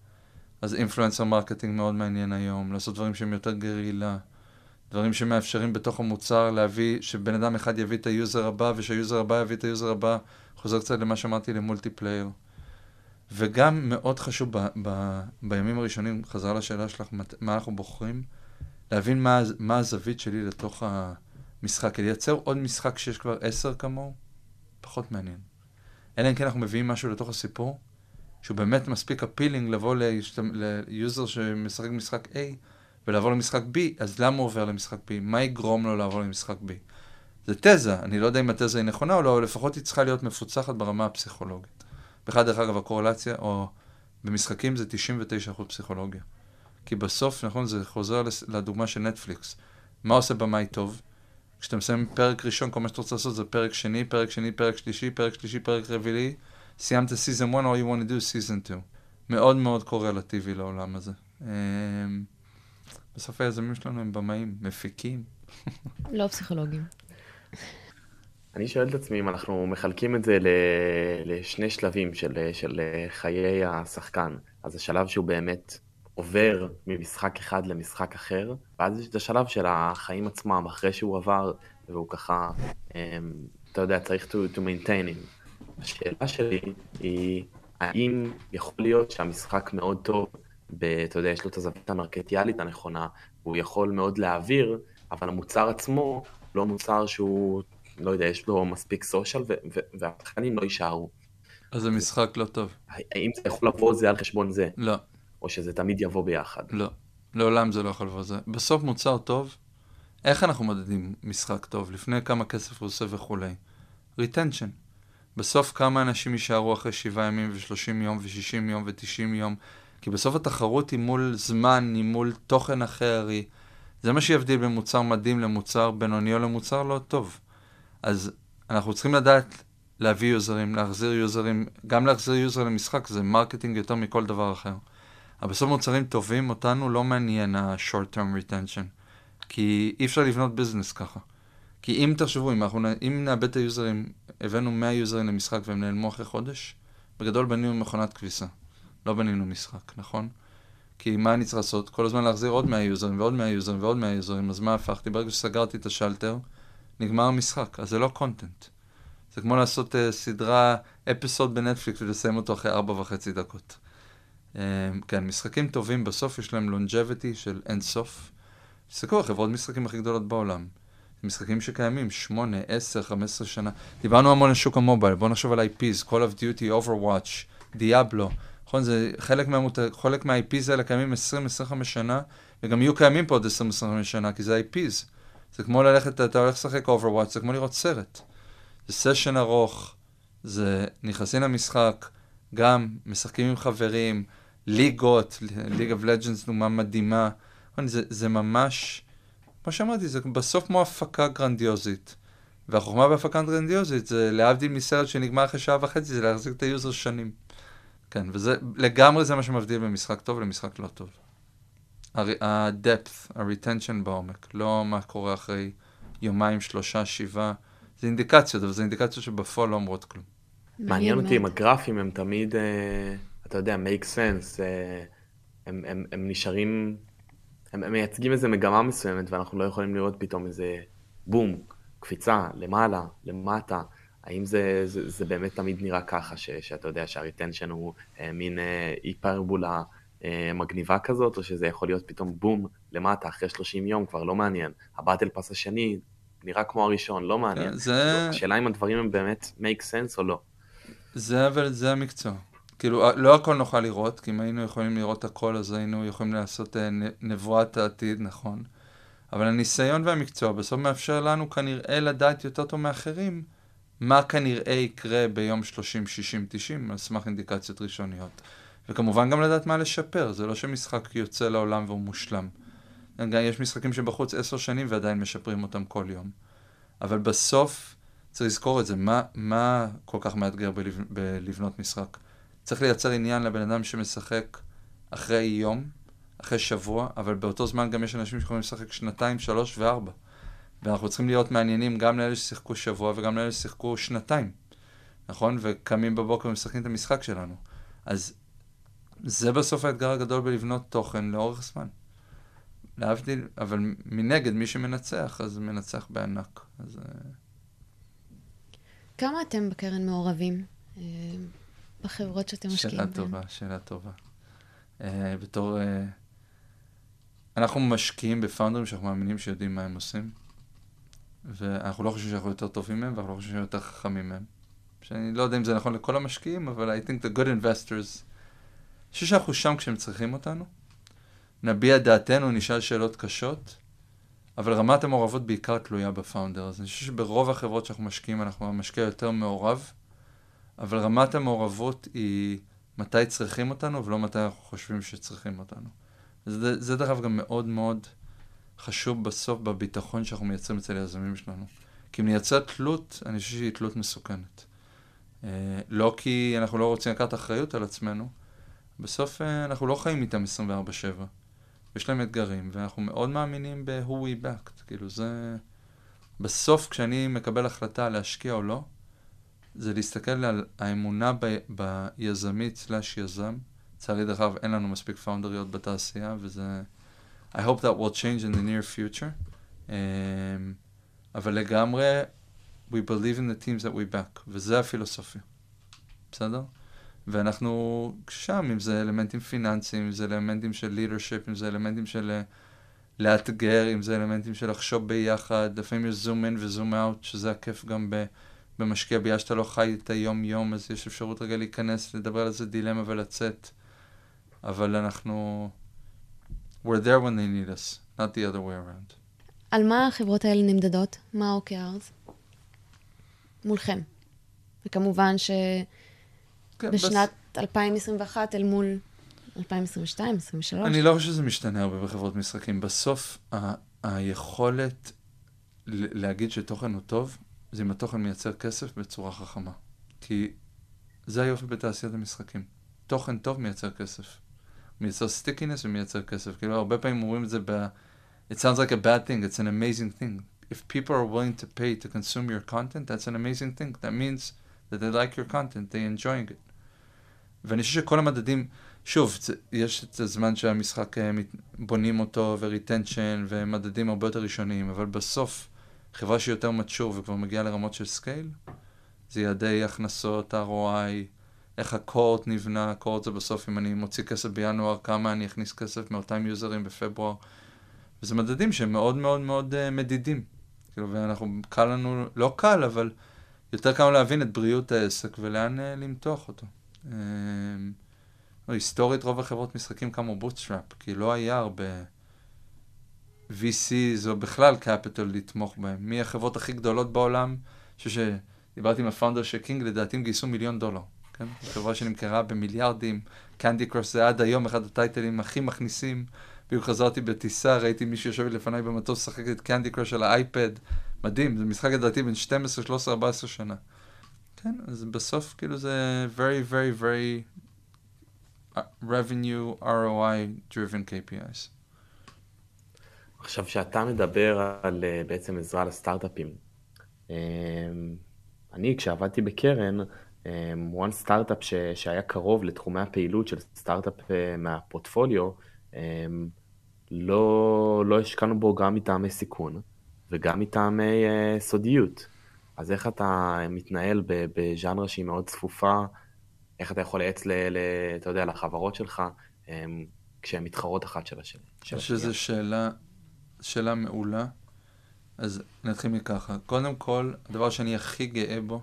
S5: אז influencer marketing מאוד מעניין היום, לעשות דברים שהם יותר גרילה. דברים שמאפשרים בתוך המוצר להביא, שבן אדם אחד יביא את ה user הבא, ושה user הבא יביא את ה user הבא, חוזר קצת למה שאמרתי ל multiplayer. וגם מאוד חשוב ב, ב, בימים הראשונים, חזרה לשאלה שלך, מה אנחנו בוחרים, להבין מה, מה הזווית שלי לתוך המשחק. לייצר עוד משחק שיש כבר עשר כמוהו, פחות מעניין. אלא אם כן אנחנו מביאים משהו לתוך הסיפור, שהוא באמת מספיק appealing לבוא ל user שמשחק משחק A, ולעבור למשחק B, אז למה הוא עובר למשחק B? מה יגרום לו לעבור למשחק B? זה תזה, אני לא יודע אם התזה היא נכונה או לא, אבל לפחות היא צריכה להיות מפוצחת ברמה הפסיכולוגית. בכלל, דרך אגב, הקורלציה, או במשחקים זה 99% פסיכולוגיה. כי בסוף, נכון, זה חוזר לדוגמה של נטפליקס. מה עושה במאי טוב? כשאתה מסיים פרק ראשון, כל מה שאתה רוצה לעשות זה פרק שני, פרק שני, פרק שלישי, פרק שלישי, פרק רביעי, סיימת season 1, all you want to do is season 2. מאוד מאוד קורלטיבי לעולם הזה. אמ, בסוף היזמים שלנו הם במאים, מפיקים.
S3: לא פסיכולוגים.
S4: אני שואל את עצמי אם אנחנו מחלקים את זה לשני שלבים של, של חיי השחקן. אז השלב שהוא באמת עובר ממשחק אחד למשחק אחר, ואז יש את השלב של החיים עצמם, אחרי שהוא עבר, והוא ככה, אמ, אתה יודע, צריך to, to maintain him. השאלה שלי היא, האם יכול להיות שהמשחק מאוד טוב, ב, אתה יודע, יש לו את הזווית המרקטיאלית הנכונה, הוא יכול מאוד להעביר, אבל המוצר עצמו לא מוצר שהוא, לא יודע, יש לו מספיק סושיאל, והשחקנים לא יישארו.
S5: אז זה משחק לא טוב.
S4: האם זה יכול לבוא זה על חשבון זה?
S5: לא.
S4: או שזה תמיד יבוא ביחד?
S5: לא. לעולם זה לא יכול לבוא זה. בסוף מוצר טוב, איך אנחנו מודדים משחק טוב? לפני כמה כסף הוא עושה וכולי. Retention. בסוף כמה אנשים יישארו אחרי שבעה ימים ו-30 יום ו-60 יום ו-90 יום, כי בסוף התחרות היא מול זמן, היא מול תוכן אחר, היא... זה מה שיבדיל בין מוצר מדהים למוצר בינוני או למוצר לא טוב. אז אנחנו צריכים לדעת להביא users, להחזיר users, גם להחזיר user למשחק זה marketing יותר מכל דבר אחר. אבל בסוף מוצרים טובים, אותנו לא מעניין ה-short term retention. כי אי אפשר לבנות business ככה. כי אם תחשבו, אם, אנחנו, אם נאבד את ה users, הבאנו 100 users למשחק והם נעלמו אחרי חודש, בגדול בנינו מכונת כביסה. לא בנינו משחק, נכון? כי מה אני צריך לעשות? כל הזמן להחזיר עוד 100 users ועוד 100 users ועוד 100 users, אז מה הפכתי? ברגע שסגרתי את השלטר, נגמר המשחק, אז זה לא קונטנט. זה כמו לעשות uh, סדרה, אפיסוד בנטפליקס ולסיים אותו אחרי ארבע וחצי דקות. Um, כן, משחקים טובים בסוף יש להם לונג'ביטי של אין סוף. תסתכלו, החברות משחקים הכי גדולות בעולם. משחקים שקיימים 8, 10, 15 שנה. דיברנו המון על שוק המובייל, בואו נחשוב על IPs, Call of Duty, Overwatch, Diablo. נכון, זה חלק, מהמות... חלק מה-IPs האלה קיימים 20-25 שנה, וגם יהיו קיימים פה עוד 20-25 שנה, כי זה IPs. זה כמו ללכת, אתה הולך לשחק Overwatch, זה כמו לראות סרט. זה סשן ארוך, זה נכנסים למשחק, גם משחקים עם חברים, ליגות, League of Legends דוגמה מדהימה. זה, זה ממש, כמו שאמרתי, זה בסוף כמו הפקה גרנדיוזית. והחוכמה בהפקה גרנדיוזית זה להבדיל מסרט שנגמר אחרי שעה וחצי, זה להחזיק את ה user שנים. כן, וזה לגמרי זה מה שמבדיל בין טוב למשחק לא טוב. ה-depth, ה-retention בעומק, לא מה קורה אחרי יומיים, שלושה, שבעה. זה אינדיקציות, אבל זה אינדיקציות שבפועל לא אומרות כלום.
S4: מעניין אותי אם הגרפים הם תמיד, אה, אתה יודע, make sense, אה, הם, הם, הם נשארים, הם, הם מייצגים איזה מגמה מסוימת ואנחנו לא יכולים לראות פתאום איזה בום, קפיצה, למעלה, למטה. האם זה, זה, זה באמת תמיד נראה ככה, ש, שאתה יודע שהריטנשן הוא אה, מין היפרבולה מגניבה כזאת, או שזה יכול להיות פתאום בום למטה אחרי 30 יום, כבר לא מעניין. הבטל פס השני נראה כמו הראשון, לא מעניין.
S5: זה...
S4: השאלה אם הדברים הם באמת make sense או לא.
S5: זה אבל, זה המקצוע. כאילו, לא הכל נוכל לראות, כי אם היינו יכולים לראות הכל, אז היינו יכולים לעשות אה, נבואת העתיד, נכון. אבל הניסיון והמקצוע בסוף מאפשר לנו כנראה לדעת יותר טוב מאחרים מה כנראה יקרה ביום 30, 60, 90, על סמך אינדיקציות ראשוניות. וכמובן גם לדעת מה לשפר, זה לא שמשחק יוצא לעולם והוא מושלם. יש משחקים שבחוץ עשר שנים ועדיין משפרים אותם כל יום. אבל בסוף צריך לזכור את זה, מה, מה כל כך מאתגר בלב, בלבנות משחק? צריך לייצר עניין לבן אדם שמשחק אחרי יום, אחרי שבוע, אבל באותו זמן גם יש אנשים שיכולים לשחק שנתיים, שלוש וארבע. ואנחנו צריכים להיות מעניינים גם לאלה ששיחקו שבוע וגם לאלה ששיחקו שנתיים, נכון? וקמים בבוקר ומשחקים את המשחק שלנו. אז זה בסוף האתגר הגדול בלבנות תוכן לאורך זמן. להבדיל, אבל מנגד, מי שמנצח, אז מנצח בענק. אז... אה,
S3: כמה אתם בקרן מעורבים אה, בחברות שאתם משקיעים
S5: בהן? שאלה טובה, שאלה טובה. אה, בתור... אנחנו משקיעים בפאונדרים שאנחנו מאמינים שיודעים מה הם עושים, ואנחנו לא חושבים שאנחנו יותר טובים מהם, ואנחנו לא חושבים שאנחנו יותר חכמים מהם. שאני לא יודע אם זה נכון לכל המשקיעים, אבל I think the good investors, חושב שאנחנו שם כשהם צריכים אותנו. נביע דעתנו, נשאל שאלות קשות, אבל רמת המעורבות בעיקר תלויה בפאונדר. אז אני חושב שברוב החברות שאנחנו משקיעים, אנחנו המשקיע יותר מעורב, אבל רמת המעורבות היא מתי צריכים אותנו ולא מתי אנחנו חושבים שצריכים אותנו. זה, זה דרך אגב גם מאוד מאוד חשוב בסוף בביטחון שאנחנו מייצרים אצל היזמים שלנו. כי אם נייצר תלות, אני חושב שהיא תלות מסוכנת. Uh, לא כי אנחנו לא רוצים לקחת אחריות על עצמנו, בסוף uh, אנחנו לא חיים איתם 24/7. יש להם אתגרים, ואנחנו מאוד מאמינים ב-who we backed. כאילו זה... בסוף, כשאני מקבל החלטה להשקיע או לא, זה להסתכל על האמונה ב- ביזמית סלאש יזם. לצערי דרך אגב אין לנו מספיק פאונדריות בתעשייה, וזה... I hope that will change in the near future. Um, אבל לגמרי, we believe in the teams that we back, וזה הפילוסופיה. בסדר? ואנחנו שם, אם זה אלמנטים פיננסיים, אם זה אלמנטים של leadership, אם זה אלמנטים של אה, לאתגר, אם זה אלמנטים של לחשוב ביחד, לפעמים יש זום אין וזום אאוט, שזה הכיף גם ב, במשקיע, בגלל שאתה לא חי את היום-יום, אז יש אפשרות רגע להיכנס, לדבר על איזה דילמה ולצאת. אבל אנחנו... We're there when they need us, not the other way around.
S3: על מה החברות האלה נמדדות? מה OKRs? מולכם. וכמובן ש... כן, בשנת בס... 2021 אל מול 2022, 2023.
S5: אני לא חושב שזה משתנה הרבה בחברות משחקים. בסוף, ה- היכולת להגיד שתוכן הוא טוב, זה אם התוכן מייצר כסף בצורה חכמה. כי זה היופי בתעשיית המשחקים. תוכן טוב מייצר כסף. מייצר סטיקינס ומייצר כסף. כאילו, הרבה פעמים אומרים את זה ב... It sounds like a bad thing, it's an amazing thing. If people are willing to pay to consume your content, that's an amazing thing. That means that they like your content, they enjoying it. ואני חושב שכל המדדים, שוב, יש את הזמן שהמשחק אה, בונים אותו, ו retention, ומדדים הרבה יותר ראשוניים, אבל בסוף, חברה שהיא יותר mature וכבר מגיעה לרמות של scale, זה יעדי הכנסות, ROI, איך ה cohort נבנה, ה cohort זה בסוף אם אני מוציא כסף בינואר, כמה אני אכניס כסף מאותם users בפברואר. וזה מדדים שהם מאוד מאוד מאוד uh, מדידים. כאילו, ואנחנו, קל לנו, לא קל, אבל יותר קל להבין את בריאות העסק ולאן uh, למתוח אותו. Uh, היסטורית רוב החברות משחקים קמו bootstrap, כי לא היה הרבה VCs או בכלל capital לתמוך בהם. מי החברות הכי גדולות בעולם? אני חושב שדיברתי עם ה founder של קינג, לדעתי הם גייסו מיליון דולר. כן? חברה שנמכרה במיליארדים, Candy Crush זה עד היום אחד הטייטלים הכי מכניסים. בדיוק חזרתי בטיסה, ראיתי מישהו יושב לפניי במטוס לשחק את קנדי קרוס על האייפד. מדהים, זה משחק לדעתי בין 12, 13, 14 שנה. כן, אז בסוף כאילו זה very very very uh, revenue ROI driven KPIs.
S4: עכשיו שאתה מדבר על uh, בעצם עזרה לסטארט-אפים, um, אני כשעבדתי בקרן, um, one סטארט-אפ שהיה קרוב לתחומי הפעילות של סטארט-אפ uh, מהפורטפוליו, um, לא, לא השקענו בו גם מטעמי סיכון וגם מטעמי uh, סודיות. אז איך אתה מתנהל בז'אנרה שהיא מאוד צפופה, איך אתה יכול לייעץ, אתה יודע, לחברות שלך, הם, כשהן מתחרות אחת של השני?
S5: אני חושב שזו שאלה, שאלה מעולה. אז נתחיל מככה. קודם כל, הדבר שאני הכי גאה בו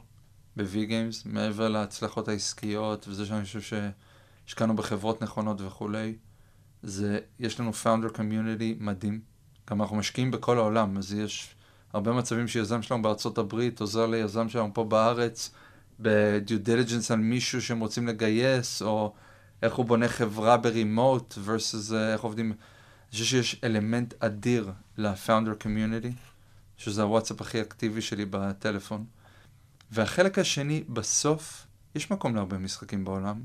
S5: ב-V-Games, מעבר להצלחות העסקיות וזה שאני חושב שהשקענו בחברות נכונות וכולי, זה, יש לנו founder community מדהים. גם אנחנו משקיעים בכל העולם, אז יש הרבה מצבים שיזם שלנו בארצות הברית עוזר ליזם שלנו פה בארץ ב due diligence על מישהו שהם רוצים לגייס, או איך הוא בונה חברה ב remote versus אה, איך עובדים. אני חושב שיש אלמנט אדיר ל-founder community, שזה הוואטסאפ הכי אקטיבי שלי בטלפון. והחלק השני, בסוף, יש מקום להרבה משחקים בעולם,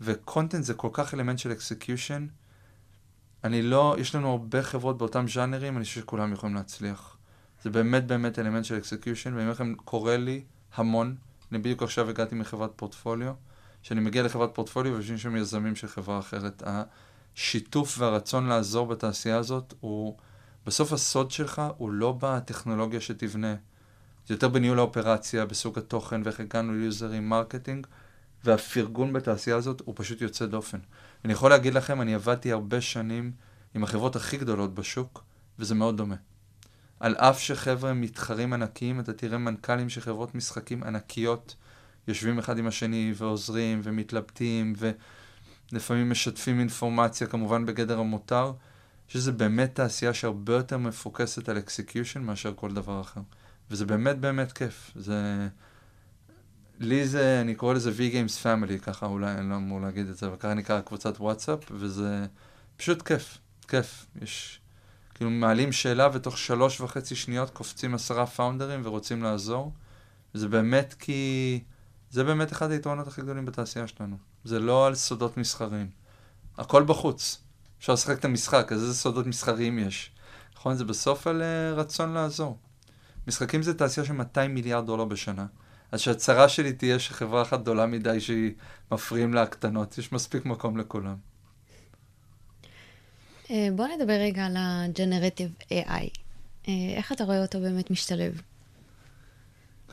S5: ו content זה כל כך אלמנט של execution. אני לא, יש לנו הרבה חברות באותם ז'אנרים, אני חושב שכולם יכולים להצליח. זה באמת באמת אלמנט של execution, ואני אומר לכם, קורה לי המון. אני בדיוק עכשיו הגעתי מחברת פורטפוליו, כשאני מגיע לחברת פורטפוליו ויושבים שם יזמים של חברה אחרת. השיתוף והרצון לעזור בתעשייה הזאת הוא, בסוף הסוד שלך הוא לא בטכנולוגיה שתבנה. זה יותר בניהול האופרציה, בסוג התוכן, ואיך הגענו ל users, marketing, והפרגון בתעשייה הזאת הוא פשוט יוצא דופן. אני יכול להגיד לכם, אני עבדתי הרבה שנים עם החברות הכי גדולות בשוק, וזה מאוד דומה. על אף שחבר'ה מתחרים ענקיים, אתה תראה מנכ"לים של חברות משחקים ענקיות יושבים אחד עם השני ועוזרים ומתלבטים ולפעמים משתפים אינפורמציה, כמובן בגדר המותר, שזה באמת תעשייה שהרבה יותר מפוקסת על execution מאשר כל דבר אחר. וזה באמת באמת כיף. זה... לי זה, אני קורא לזה V-Games Family, ככה אולי אני לא אמור להגיד את זה, אבל ככה נקרא קבוצת וואטסאפ, וזה פשוט כיף, כיף. יש... כאילו מעלים שאלה ותוך שלוש וחצי שניות קופצים עשרה founders ורוצים לעזור. זה באמת כי... זה באמת אחד היתרונות הכי גדולים בתעשייה שלנו. זה לא על סודות מסחריים. הכל בחוץ. אפשר לשחק את המשחק, אז איזה סודות מסחריים יש? נכון? זה בסוף על uh, רצון לעזור. משחקים זה תעשייה של 200 מיליארד דולר בשנה. אז שהצרה שלי תהיה שחברה אחת גדולה מדי שהיא מפריעים לה הקטנות. יש מספיק מקום לכולם.
S3: אה, בוא נדבר רגע על ה-Generative AI. אה, איך אתה רואה אותו באמת משתלב?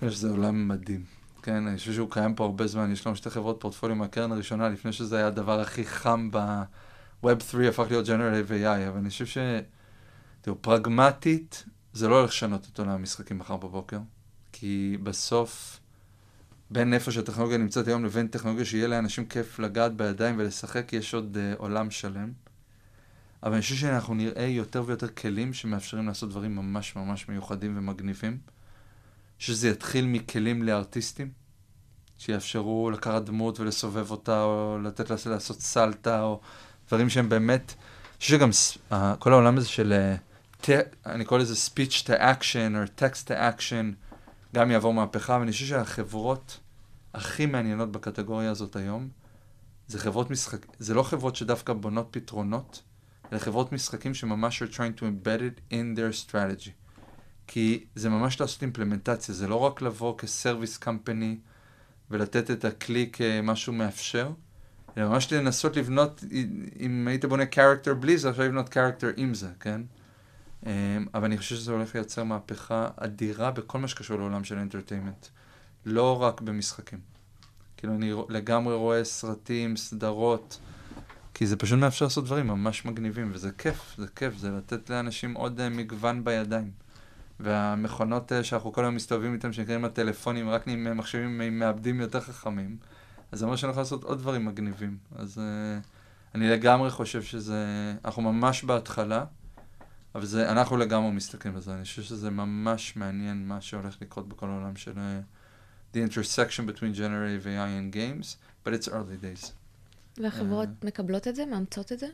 S5: אני חושב עולם מדהים. כן, אני חושב שהוא קיים פה הרבה זמן. יש לנו שתי חברות פורטפוליו מהקרן הראשונה, לפני שזה היה הדבר הכי חם ב-Web 3, הפך להיות Generative AI, אבל אני חושב ש... תראו, פרגמטית, זה לא הולך לשנות את עולם המשחקים מחר בבוקר, כי בסוף, בין איפה שהטכנולוגיה נמצאת היום לבין טכנולוגיה שיהיה לאנשים כיף לגעת בידיים ולשחק, יש עוד uh, עולם שלם. אבל אני חושב שאנחנו נראה יותר ויותר כלים שמאפשרים לעשות דברים ממש ממש מיוחדים ומגניבים. שזה יתחיל מכלים לארטיסטים, שיאפשרו לקחת דמות ולסובב אותה, או לתת לה לעשות סלטה, או דברים שהם באמת... אני חושב שגם uh, כל העולם הזה של, uh, אני קורא לזה speech to action, או text to action, גם יעבור מהפכה, ואני חושב שהחברות הכי מעניינות בקטגוריה הזאת היום, זה חברות משחק... זה לא חברות שדווקא בונות פתרונות, אלה חברות משחקים שממש are trying to embed it in their strategy. כי זה ממש לעשות implementation, זה לא רק לבוא כ service company ולתת את הכלי כמשהו מאפשר, אלא ממש לנסות לבנות, אם היית בונה character בלי זה, אפשר לבנות character עם זה, כן? אמ, אבל אני חושב שזה הולך לייצר מהפכה אדירה בכל מה שקשור לעולם של entertainment. לא רק במשחקים. כאילו, אני לגמרי רואה סרטים, סדרות, כי זה פשוט מאפשר לעשות דברים ממש מגניבים, וזה כיף, זה כיף, זה לתת לאנשים עוד uh, מגוון בידיים. והמכונות uh, שאנחנו כל היום מסתובבים איתן, שנקראים הטלפונים, רק עם מחשבים עם מעבדים יותר חכמים, אז זה אומר שאני יכול לעשות עוד דברים מגניבים. אז אני לגמרי חושב שזה, אנחנו ממש בהתחלה, אבל זה, אנחנו לגמרי מסתכלים על זה, אני חושב שזה ממש מעניין מה שהולך לקרות בכל העולם של uh, the intersection between generative AI and games, but it's early days.
S3: והחברות מקבלות את זה? מאמצות את זה?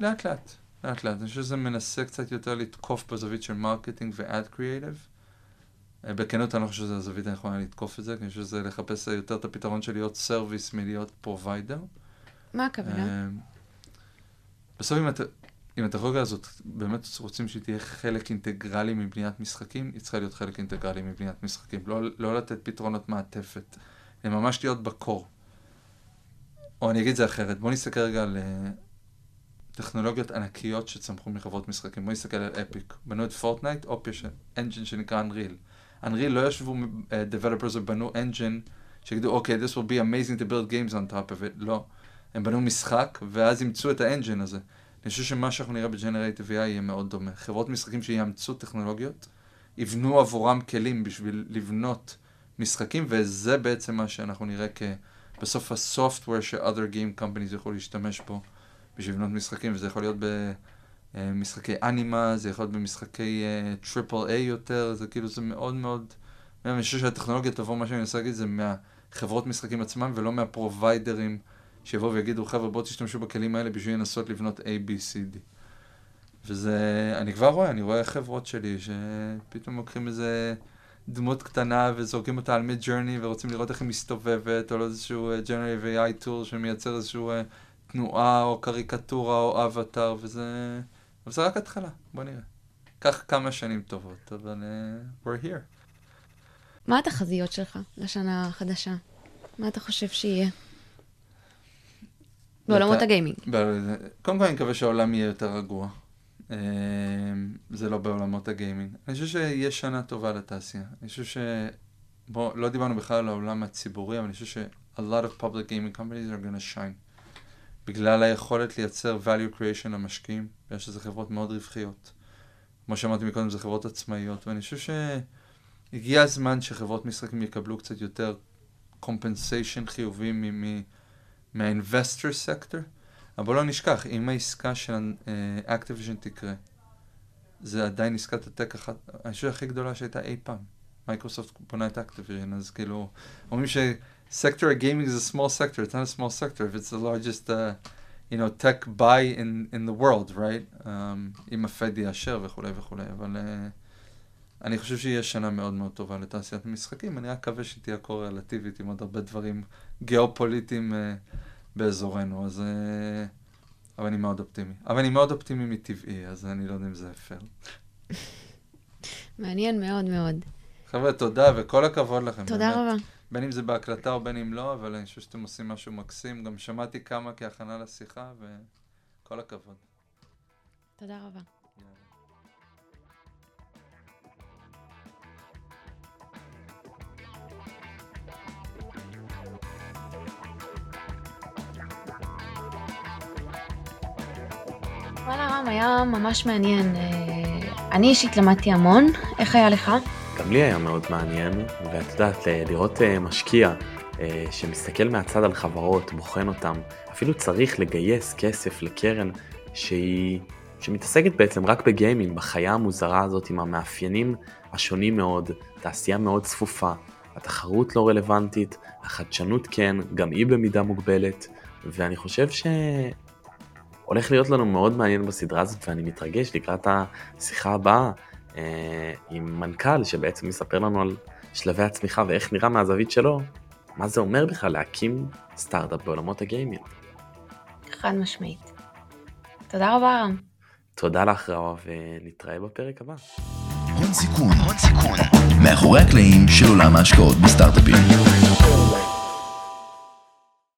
S5: לאט לאט, לאט לאט. אני חושב שזה מנסה קצת יותר לתקוף בזווית של marketing ו ad creative. בכנות אני לא חושב שזו הזווית הנכונה לתקוף את זה, כי אני חושב שזה לחפש יותר את הפתרון של להיות service מלהיות provider.
S3: מה הכוונה?
S5: בסוף אם אתה, אם הטכנולוגיה הזאת באמת רוצים שהיא תהיה חלק אינטגרלי מבניית משחקים, היא צריכה להיות חלק אינטגרלי מבניית משחקים. לא, לא לתת פתרונות מעטפת, אלא ממש להיות ב core. או אני אגיד את זה אחרת, בואו נסתכל רגע על uh, טכנולוגיות ענקיות שצמחו מחברות משחקים. בואו נסתכל על Epic. בנו את Fortnite, אופ יש engine שנקרא Unreal. Unreal לא ישבו developers ובנו engine שיגידו, אוקיי, this will be amazing to build games on top of it. לא. הם בנו משחק, ואז אימצו את ה engine הזה. אני חושב שמה שאנחנו נראה ב-Generative AI יהיה מאוד דומה. חברות משחקים שיאמצו טכנולוגיות, יבנו עבורם כלים בשביל לבנות משחקים, וזה בעצם מה שאנחנו נראה כ... בסוף ה software ש-other game companies יכולו להשתמש בו בשביל לבנות משחקים, וזה יכול להיות במשחקי אנימה, זה יכול להיות במשחקי triple uh, A יותר, זה כאילו, זה מאוד מאוד... אני חושב שהטכנולוגיה תבוא, מה שאני מנסה להגיד, זה מהחברות משחקים עצמם, ולא מהפרוביידרים שיבואו ויגידו, חבר'ה, בואו תשתמשו בכלים האלה בשביל לנסות לבנות A, B, C, D. וזה, אני כבר רואה, אני רואה חברות שלי שפתאום לוקחים איזה דמות קטנה וזורקים אותה על מיד ג'רני ורוצים לראות איך היא מסתובבת, או איזשהו uh, Generative AI tool שמייצר איזשהו uh, תנועה או קריקטורה או אבטאר, וזה... אבל זה רק התחלה, בוא נראה. קח כמה שנים טובות, אבל uh, we're here.
S3: מה התחזיות שלך לשנה החדשה? מה אתה חושב שיהיה? בעולמות הגיימינג.
S5: קודם כל אני מקווה שהעולם יהיה יותר רגוע. זה לא בעולמות הגיימינג. אני חושב שיש שנה טובה לתעשייה. אני חושב ש... בוא, לא דיברנו בכלל על העולם הציבורי, אבל אני חושב ש- a lot of public gaming companies are going to shine. בגלל היכולת לייצר value creation למשקיעים, ויש לזה חברות מאוד רווחיות. כמו שאמרתי מקודם, זה חברות עצמאיות, ואני חושב שהגיע הזמן שחברות משחקים יקבלו קצת יותר compensation חיובי מה-investor sector, אבל לא נשכח, אם העסקה של Activision uh, תקרה, זה עדיין עסקת ה tech אחת, אני חושב הכי גדולה שהייתה אי פעם. מייקרוסופט בונה את Activision, אז כאילו, אומרים ש-sector הגיימינג זה small sector, it's not a small sector, if it's the largest, uh, you know, tech buy in, in the world, right? Um, אם הפד יאשר וכולי וכולי, אבל uh, אני חושב שיהיה שנה מאוד מאוד טובה לתעשיית המשחקים, אני רק מקווה שהיא תהיה קורלטיבית עם עוד הרבה דברים גיאופוליטיים uh, באזורנו, אז... Uh, אבל אני מאוד אופטימי. אבל אני מאוד אופטימי מטבעי, אז אני לא יודע אם זה פייר.
S3: מעניין מאוד מאוד.
S5: חבר'ה, תודה וכל הכבוד לכם.
S3: תודה
S5: באמת.
S3: רבה.
S5: בין אם זה בהקלטה או בין אם לא, אבל אני חושב שאתם עושים משהו מקסים. גם שמעתי כמה כהכנה לשיחה, וכל הכבוד.
S3: תודה רבה. וואלה רם, היה ממש מעניין. אה, אני אישית למדתי המון, איך היה לך?
S4: גם לי היה מאוד מעניין, ואת יודעת, ל- לראות אה, משקיע אה, שמסתכל מהצד על חברות, בוחן אותם, אפילו צריך לגייס כסף לקרן שהיא, שמתעסקת בעצם רק בגיימינג, בחיה המוזרה הזאת עם המאפיינים השונים מאוד, תעשייה מאוד צפופה, התחרות לא רלוונטית, החדשנות כן, גם היא במידה מוגבלת, ואני חושב ש... הולך להיות לנו מאוד מעניין בסדרה הזאת ואני מתרגש לקראת השיחה הבאה אה, עם מנכ"ל שבעצם מספר לנו על שלבי הצמיחה ואיך נראה מהזווית שלו, מה זה אומר בכלל להקים סטארט-אפ בעולמות הגיימינג.
S3: חד משמעית. תודה רבה רם.
S4: תודה לך רעה ונתראה בפרק הבא.
S1: הון סיכון, הון סיכון, מאחורי הקלעים של עולם ההשקעות בסטארט-אפים.